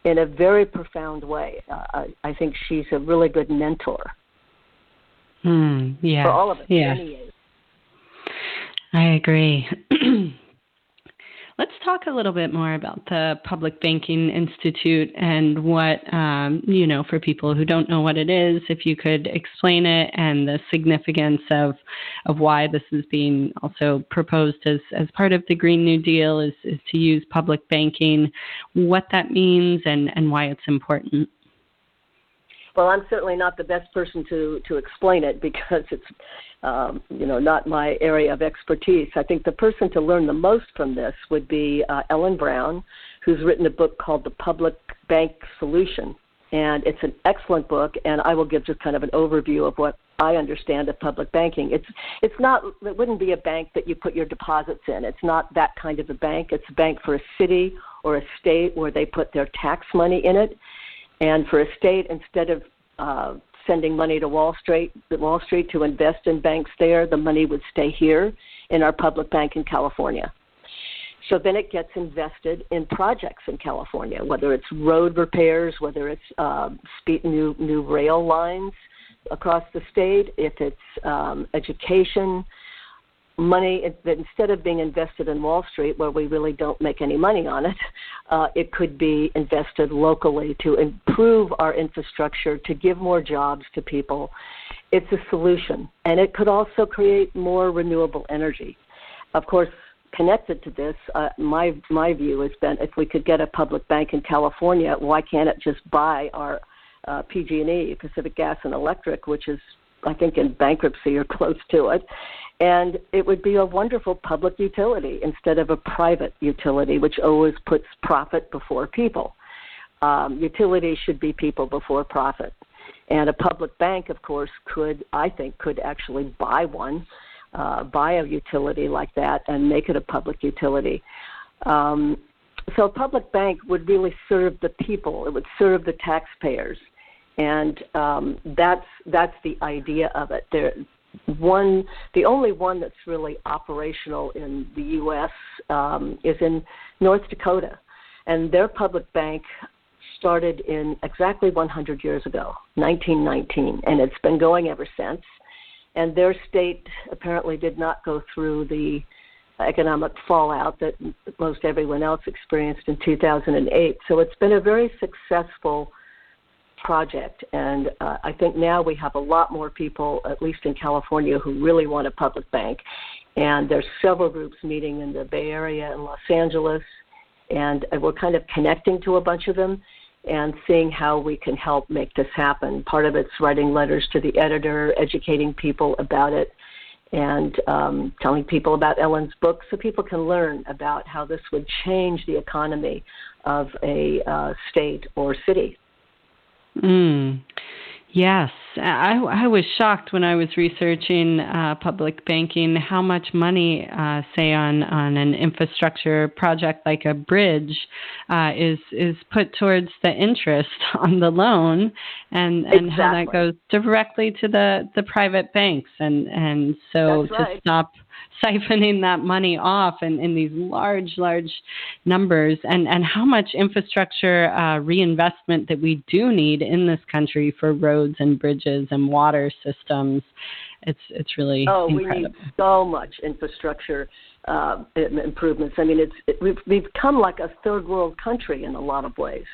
[SPEAKER 3] in a very profound way. Uh, I think she's a really good mentor
[SPEAKER 2] mm, yeah.
[SPEAKER 3] for all of us.
[SPEAKER 2] Yeah. I agree. Let's talk a little bit more about the Public Banking Institute and what, um, you know, for people who don't know what it is, if you could explain it and the significance of, of why this is being also proposed as, as part of the Green New Deal is, is to use public banking, what that means and, and why it's important.
[SPEAKER 3] Well, I'm certainly not the best person to to explain it because it's um, you know not my area of expertise. I think the person to learn the most from this would be uh, Ellen Brown, who's written a book called The Public Bank Solution, and it's an excellent book. And I will give just kind of an overview of what I understand of public banking. It's it's not it wouldn't be a bank that you put your deposits in. It's not that kind of a bank. It's a bank for a city or a state where they put their tax money in it and for a state, instead of uh, sending money to Wall Street, Wall Street to invest in banks there, the money would stay here in our public bank in California. So then it gets invested in projects in California, whether it's road repairs, whether it's uh, speed, new new rail lines across the state, if it's um, education, money that instead of being invested in Wall Street, where we really don't make any money on it, uh, it could be invested locally to improve our infrastructure, to give more jobs to people. It's a solution, and it could also create more renewable energy. Of course, connected to this, uh, my my view has been if we could get a public bank in California, why can't it just buy our uh, PG&E, Pacific Gas and Electric, which is I think in bankruptcy or close to it, and it would be a wonderful public utility instead of a private utility, which always puts profit before people. Um, utilities should be people before profit. And a public bank, of course, could, I think, could actually buy one, uh, buy a utility like that and make it a public utility. Um, so a public bank would really serve the people. It would serve the taxpayers, and um, that's that's the idea of it. There, one, the only one that's really operational in the U.S. Um, is in North Dakota, and their public bank started in exactly 100 years ago, 1919, and it's been going ever since. And their state apparently did not go through the economic fallout that most everyone else experienced in 2008. So it's been a very successful project, and uh, I think now we have a lot more people, at least in California, who really want a public bank. And there's several groups meeting in the Bay Area and Los Angeles, and we're kind of connecting to a bunch of them and seeing how we can help make this happen. Part of it's writing letters to the editor, educating people about it, and um, telling people about Ellen's book so people can learn about how this would change the economy of a uh, state or city.
[SPEAKER 2] Mm. Yes, I, I was shocked when I was researching uh, public banking how much money, uh, say on, on an infrastructure project like a bridge, uh, is is put towards the interest on the loan, and and
[SPEAKER 3] exactly.
[SPEAKER 2] how that goes directly to the, the private banks, and and so
[SPEAKER 3] right.
[SPEAKER 2] to stop siphoning that money off in, in these large, large numbers, and, and how much infrastructure uh, reinvestment that we do need in this country for roads and bridges and water systems. It's it's really
[SPEAKER 3] oh,
[SPEAKER 2] incredible.
[SPEAKER 3] we need so much infrastructure uh, improvements. I mean, it's it, we've we've become like a third world country in a lot of ways.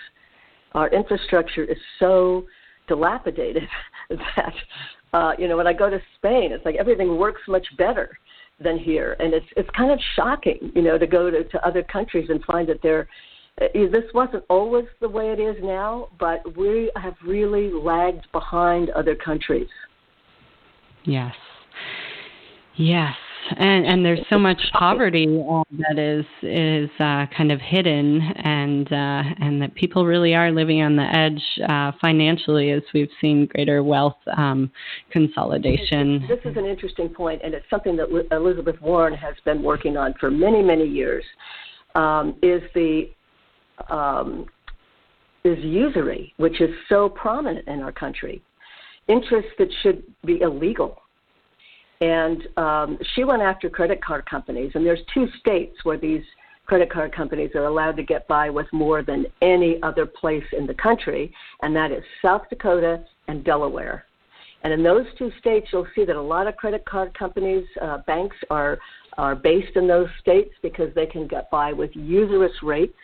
[SPEAKER 3] Our infrastructure is so dilapidated that uh, you know when I go to Spain, it's like everything works much better than here, and it's it's kind of shocking, you know, to go to, to other countries and find that they're uh, this wasn't always the way it is now, but we have really lagged behind other countries.
[SPEAKER 2] Yes. Yes and and there's so much poverty uh, that is is uh, kind of hidden, and uh, and that people really are living on the edge uh, financially, as we've seen greater wealth um, consolidation.
[SPEAKER 3] This is an interesting point, and it's something that Elizabeth Warren has been working on for many many years. Um, is the um, is usury, which is so prominent in our country, interest that should be illegal and um, she went after credit card companies. And there's two states where these credit card companies are allowed to get by with more than any other place in the country, and that is South Dakota and Delaware. And in those two states, you'll see that a lot of credit card companies, uh, banks are are based in those states because they can get by with usurious rates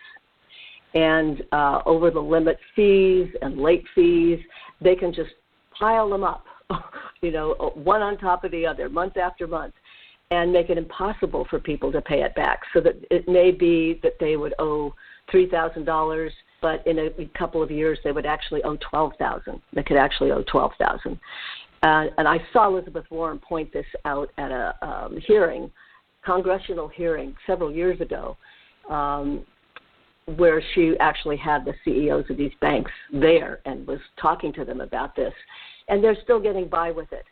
[SPEAKER 3] and uh, over the limit fees and late fees. They can just pile them up you know, one on top of the other, month after month, and make it impossible for people to pay it back. So that it may be that they would owe three thousand dollars, but in a, couple of years they would actually owe twelve thousand. They could actually owe twelve thousand. Uh, and I saw Elizabeth Warren point this out at a um, hearing, congressional hearing several years ago, um, where she actually had the CEOs of these banks there and was talking to them about this and they're still getting by with it.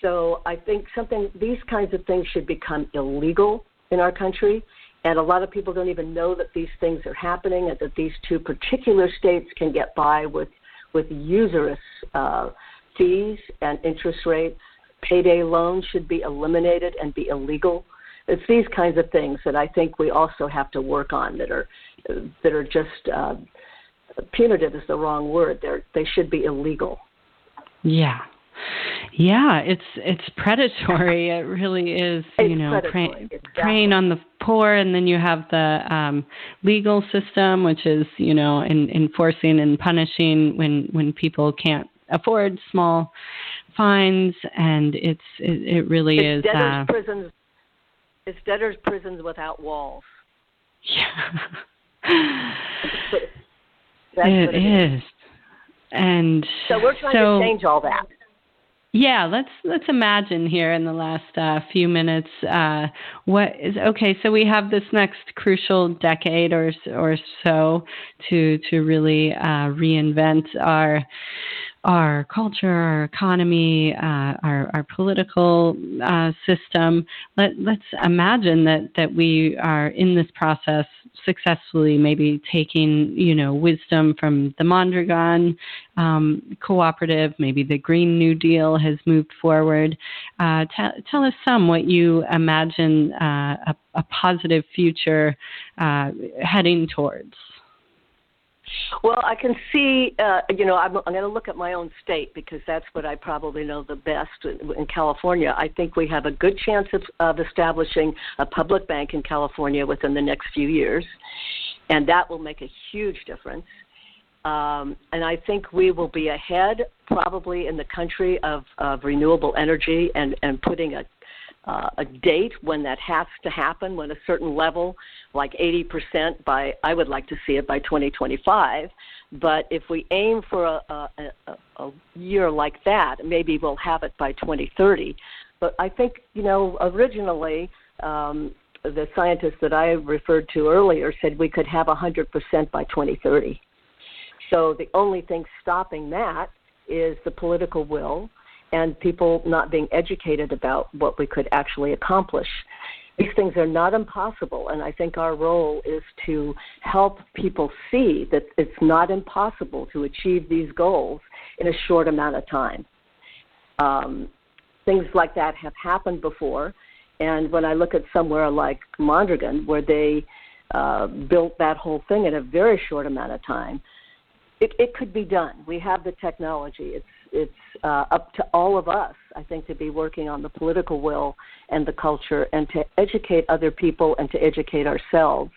[SPEAKER 3] So I think something these kinds of things should become illegal in our country, and a lot of people don't even know that these things are happening, and that these two particular states can get by with with usurious uh, fees and interest rates. Payday loans should be eliminated and be illegal. It's these kinds of things that I think we also have to work on that are that are just uh, punitive is the wrong word. They're, they should be illegal.
[SPEAKER 2] Yeah. Yeah, it's it's predatory. it really is,
[SPEAKER 3] it's
[SPEAKER 2] you know,
[SPEAKER 3] prey, exactly.
[SPEAKER 2] preying on the poor, and then you have the um, legal system, which is, you know, in, enforcing and punishing when when people can't afford small fines, and it's it, it really
[SPEAKER 3] it's
[SPEAKER 2] is.
[SPEAKER 3] Debtors'
[SPEAKER 2] uh,
[SPEAKER 3] prisons. It's debtors' prisons without walls.
[SPEAKER 2] Yeah. It,
[SPEAKER 3] it
[SPEAKER 2] is. And
[SPEAKER 3] so we're trying
[SPEAKER 2] so,
[SPEAKER 3] to change all that.
[SPEAKER 2] Yeah, let's let's imagine here in the last uh, few minutes uh, what is okay. So we have this next crucial decade or or so to to really uh, reinvent our our culture, our economy, uh, our, our political uh, system. Let, let's imagine that, that we are in this process successfully, maybe taking you know wisdom from the Mondragon um, cooperative, maybe the Green New Deal has moved forward. Uh, t- tell us some what you imagine uh, a, a, positive future uh, heading towards.
[SPEAKER 3] Well, I can see, uh, you know, I'm, I'm going to look at my own state because that's what I probably know the best in California. I think we have a good chance of, of establishing a public bank in California within the next few years, and that will make a huge difference. Um, and I think we will be ahead, probably in the country, of, of renewable energy and, and putting a uh, a date when that has to happen, when a certain level, like 80% by, I would like to see it by 2025. But if we aim for a, a, a, a year like that, maybe we'll have it by 2030. But I think, you know, originally, um, the scientists that I referred to earlier said we could have 100% by 2030. So the only thing stopping that is the political will and people not being educated about what we could actually accomplish. These things are not impossible, and I think our role is to help people see that it's not impossible to achieve these goals in a short amount of time. Um, things like that have happened before, and when I look at somewhere like Mondragon, where they uh, built that whole thing in a very short amount of time, it, it could be done. We have the technology. It's it's uh, up to all of us, I think, to be working on the political will and the culture, and to educate other people and to educate ourselves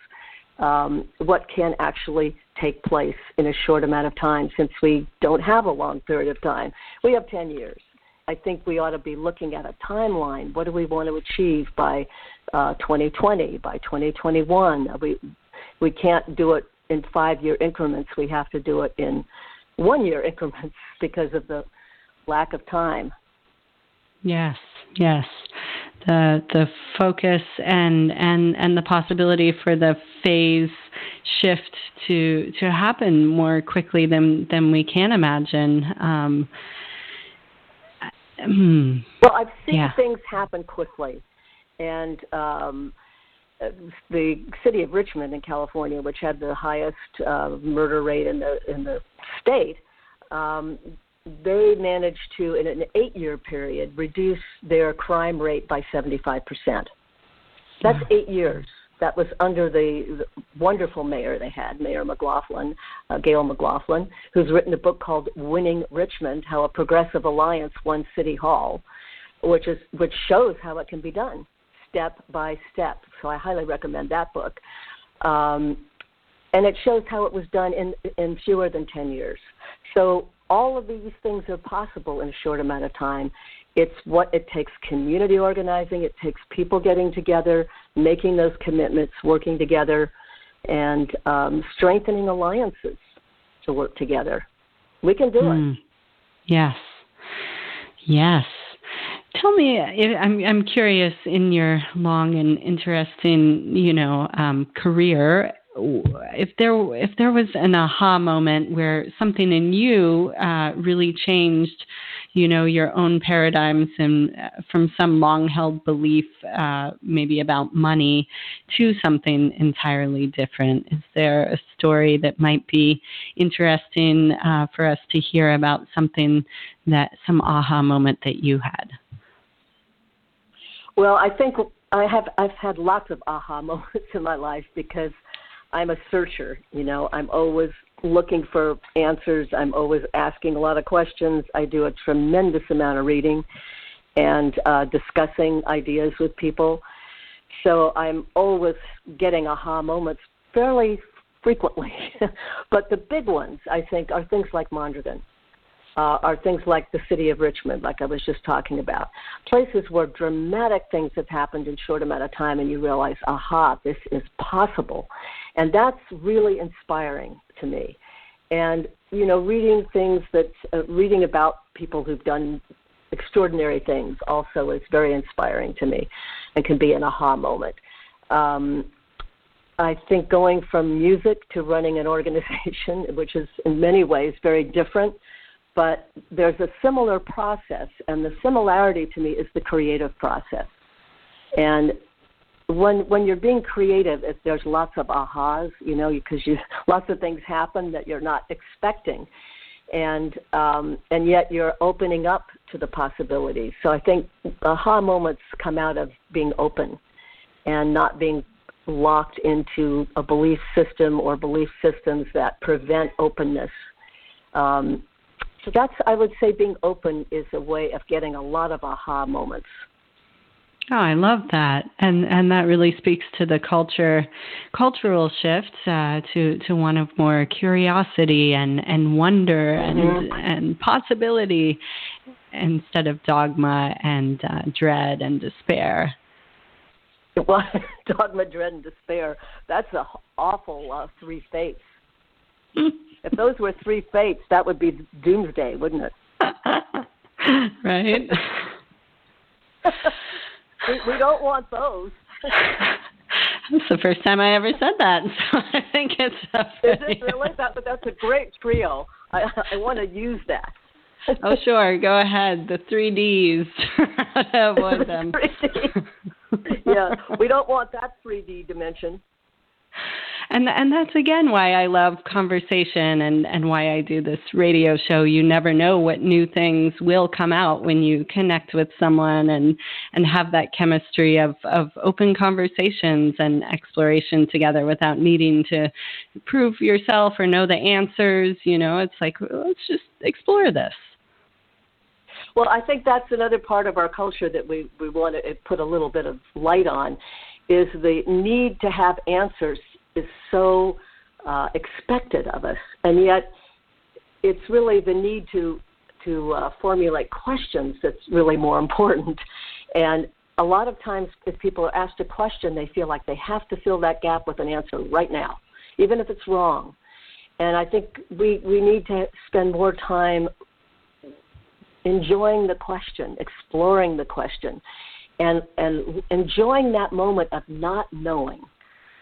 [SPEAKER 3] um, what can actually take place in a short amount of time. Since we don't have a long period of time, we have 10 years. I think we ought to be looking at a timeline. What do we want to achieve by uh, 2020, by 2021? We we can't do it in five-year increments. We have to do it in one year increments because of the lack of time.
[SPEAKER 2] Yes, yes. The the focus and and and the possibility for the phase shift to to happen more quickly than than we can imagine. Um,
[SPEAKER 3] hmm. well, I've seen yeah. things happen quickly, and um, the city of Richmond in California, which had the highest uh, murder rate in the in the state, um, they managed to, in an eight-year period, reduce their crime rate by 75 percent. That's eight years. That was under the, the wonderful mayor they had, Mayor McLaughlin, uh, Gayle McLaughlin, who's written a book called "Winning Richmond: How a Progressive Alliance Won City Hall," which is which shows how it can be done step by step. So I highly recommend that book. Um, and it shows how it was done in, in fewer than 10 years. So all of these things are possible in a short amount of time. It's what it takes community organizing, it takes people getting together, making those commitments, working together, and um, strengthening alliances to work together. We can do mm. it.
[SPEAKER 2] Hmm. Yes. Yes. Tell me, I'm I'm curious in your long and interesting, you know, um, career. If there if there was an aha moment where something in you uh, really changed, you know, your own paradigms and uh, from some long held belief, uh, maybe about money, to something entirely different. Is there a story that might be interesting uh, for us to hear about something that some aha moment that you had?
[SPEAKER 3] Well, I think I have I've had lots of aha moments in my life because I'm a searcher, you know. I'm always looking for answers. I'm always asking a lot of questions. I do a tremendous amount of reading and uh, discussing ideas with people. So I'm always getting aha moments fairly frequently. but the big ones, I think, are things like Mondragon uh, are things like the city of Richmond, like I was just talking about. Places where dramatic things have happened in short amount of time, and you realize, aha, this is possible, and that's really inspiring to me. And you know, reading things that uh, reading about people who've done extraordinary things also is very inspiring to me, and can be an aha moment. Um, I think going from music to running an organization, which is in many ways very different but there's a similar process, and the similarity to me is the creative process. And when when you're being creative, if there's lots of ahas, you know, because you lots of things happen that you're not expecting, and um, and yet you're opening up to the possibilities. So I think aha moments come out of being open, and not being locked into a belief system or belief systems that prevent openness. Um, so that's, I would say, being open is a way of getting a lot of aha moments.
[SPEAKER 2] Oh, I love that, and and that really speaks to the culture, cultural shift uh, to to one of more curiosity and and wonder mm-hmm. and and possibility instead of dogma and uh, dread and despair.
[SPEAKER 3] Well, dogma, dread, and despair. That's an awful uh, three fates. if those were three fates, that would be doomsday, wouldn't it?
[SPEAKER 2] right.
[SPEAKER 3] we, we don't want those.
[SPEAKER 2] That's the first time I ever said that, so I think it's. A
[SPEAKER 3] Is it really? That, But that's a great trio. I, I want to use that.
[SPEAKER 2] oh, sure. Go ahead. The three Ds. avoid them.
[SPEAKER 3] yeah, we don't want that 3D dimension
[SPEAKER 2] and and that's again why I love conversation and and why I do this radio show. You never know what new things will come out when you connect with someone and and have that chemistry of of open conversations and exploration together without needing to prove yourself or know the answers. You know, it's like let's just explore this.
[SPEAKER 3] Well, I think that's another part of our culture that we, we want to put a little bit of light on is the need to have answers is so uh, expected of us, and yet it's really the need to to uh, formulate questions that's really more important. And a lot of times, if people are asked a question, they feel like they have to fill that gap with an answer right now, even if it's wrong. And I think we, we need to spend more time enjoying the question, exploring the question, and, and enjoying that moment of not knowing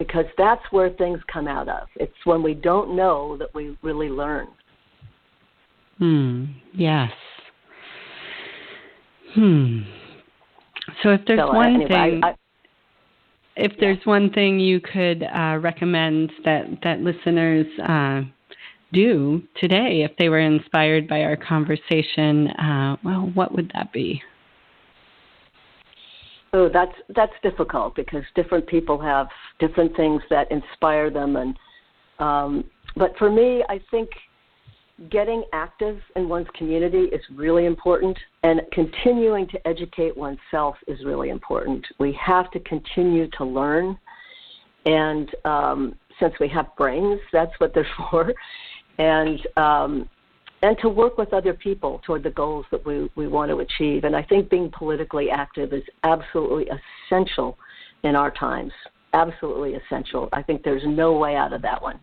[SPEAKER 3] because that's where things come out of. It's when we don't know that we really learn.
[SPEAKER 2] Hmm. Yes. Hmm. So if there's
[SPEAKER 3] so,
[SPEAKER 2] one
[SPEAKER 3] anyway,
[SPEAKER 2] thing,
[SPEAKER 3] I, I,
[SPEAKER 2] if yeah. there's one thing you could uh, recommend that that listeners uh, do today, if they were inspired by our conversation, uh, well, what would that be?
[SPEAKER 3] Oh, that's that's difficult because different people have different things that inspire them, and um, but for me, I think getting active in one's community is really important, and continuing to educate oneself is really important. We have to continue to learn, and um, since we have brains, that's what they're for, and um, and to work with other people toward the goals that we, we want to achieve. And I think being politically active is absolutely essential in our times. Absolutely essential. I think there's no way out of that one.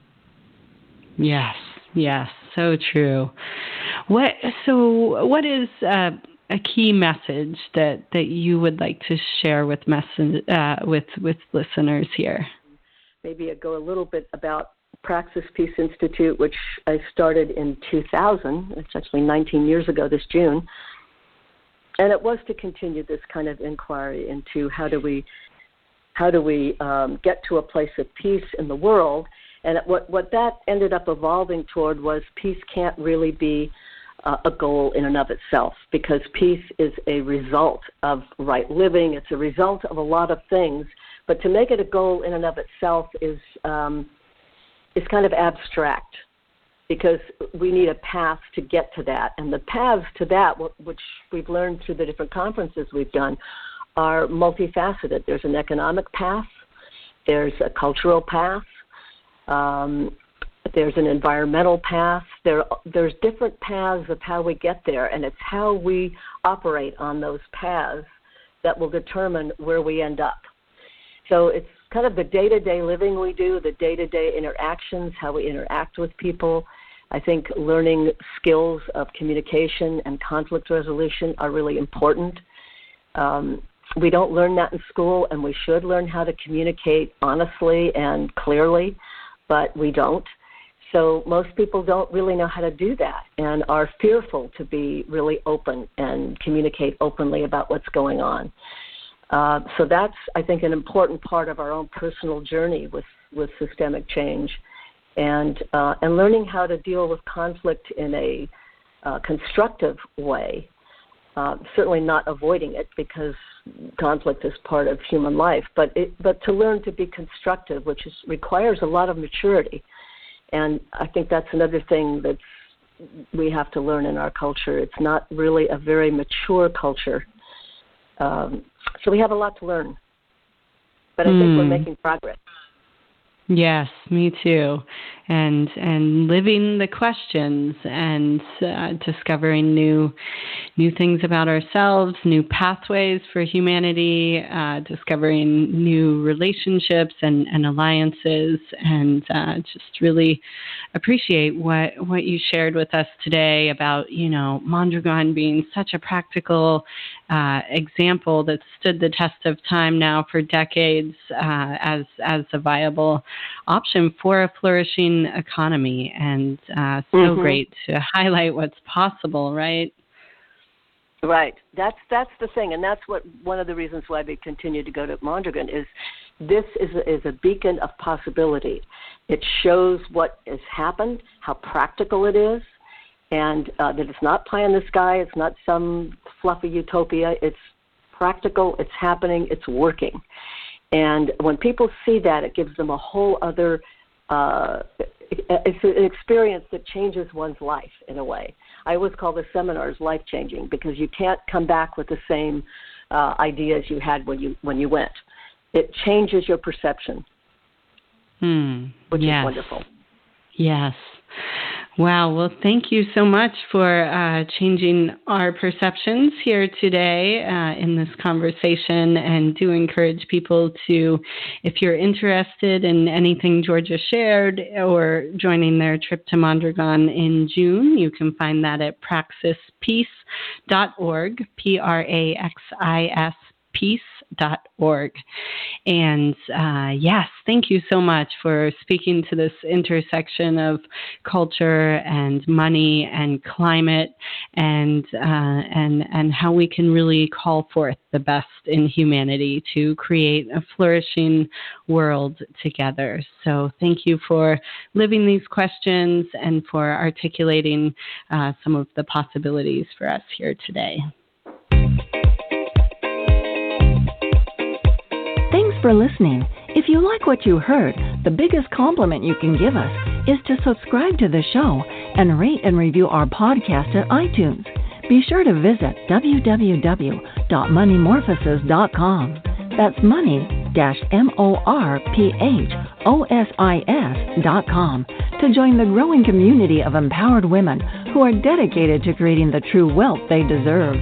[SPEAKER 2] Yes, yes, so true. What so what is uh, a key message that, that you would like to share with message, uh, with with listeners here?
[SPEAKER 3] Maybe I go a little bit about Praxis Peace Institute, which I started in 2000. It's actually 19 years ago this June. And it was to continue this kind of inquiry into how do we how do we um, get to a place of peace in the world. And what what that ended up evolving toward was peace can't really be uh, a goal in and of itself because peace is a result of right living. It's a result of a lot of things. But to make it a goal in and of itself is um, is kind of abstract because we need a path to get to that. And the paths to that, which we've learned through the different conferences we've done, are multifaceted. There's an economic path, there's a cultural path, um, there's an environmental path. There, there's different paths of how we get there, and it's how we operate on those paths that will determine where we end up. So it's kind of the day to day living we do, the day to day interactions, how we interact with people. I think learning skills of communication and conflict resolution are really important. Um, we don't learn that in school, and we should learn how to communicate honestly and clearly, but we don't. So most people don't really know how to do that and are fearful to be really open and communicate openly about what's going on. Uh, so that's, I think, an important part of our own personal journey with, with systemic change, and uh, and learning how to deal with conflict in a uh, constructive way, Uh, certainly not avoiding it because conflict is part of human life, but it, but to learn to be constructive, which is, requires a lot of maturity, and I think that's another thing that we have to learn in our culture. It's not really a very mature culture, um, so we have a lot to learn. But I mm. think we're hmm. making progress.
[SPEAKER 2] Yes, me too. And and living the questions and uh, discovering new new things about ourselves, new pathways for humanity, uh, discovering new relationships and, and alliances, and uh, just really appreciate what what you shared with us today about you know Mondragon being such a practical uh, example that stood the test of time now for decades uh, as as a viable option for a flourishing economy, and uh, so mm-hmm. great to highlight what's possible, right?
[SPEAKER 3] Right. That's that's the thing, and that's what one of the reasons why we continue to go to Mondragon is this is a, is a beacon of possibility. It shows what has happened, how practical it is, and uh, that it's not pie in the sky. It's not some fluffy utopia. It's practical. It's happening. It's working. And when people see that, it gives them a whole other. Uh, it's an experience that changes one's life in a way. I always call the seminars life changing because you can't come back with the same uh, ideas you had when you when you went. It changes your perception,
[SPEAKER 2] hmm.
[SPEAKER 3] which
[SPEAKER 2] yes.
[SPEAKER 3] is wonderful.
[SPEAKER 2] Yes. Wow. Well, thank you so much for uh, changing our perceptions here today uh, in this conversation. And do encourage people to, if you're interested in anything Georgia shared or joining their trip to Mondragon in June, you can find that at praxispeace.org, P R A X I S peace org. And uh, yes, thank you so much for speaking to this intersection of culture and money and climate and uh, and and how we can really call forth the best in humanity to create a flourishing world together. So thank you for living these questions and for articulating uh, some of the possibilities for us here today.
[SPEAKER 1] For listening. If you like what you heard, the biggest compliment you can give us is to subscribe to the show and rate and review our podcast at iTunes. Be sure to visit www.moneymorphosis.com. That's money M O R P H O S I S dot com to join the growing community of empowered women who are dedicated to creating the true wealth they deserve.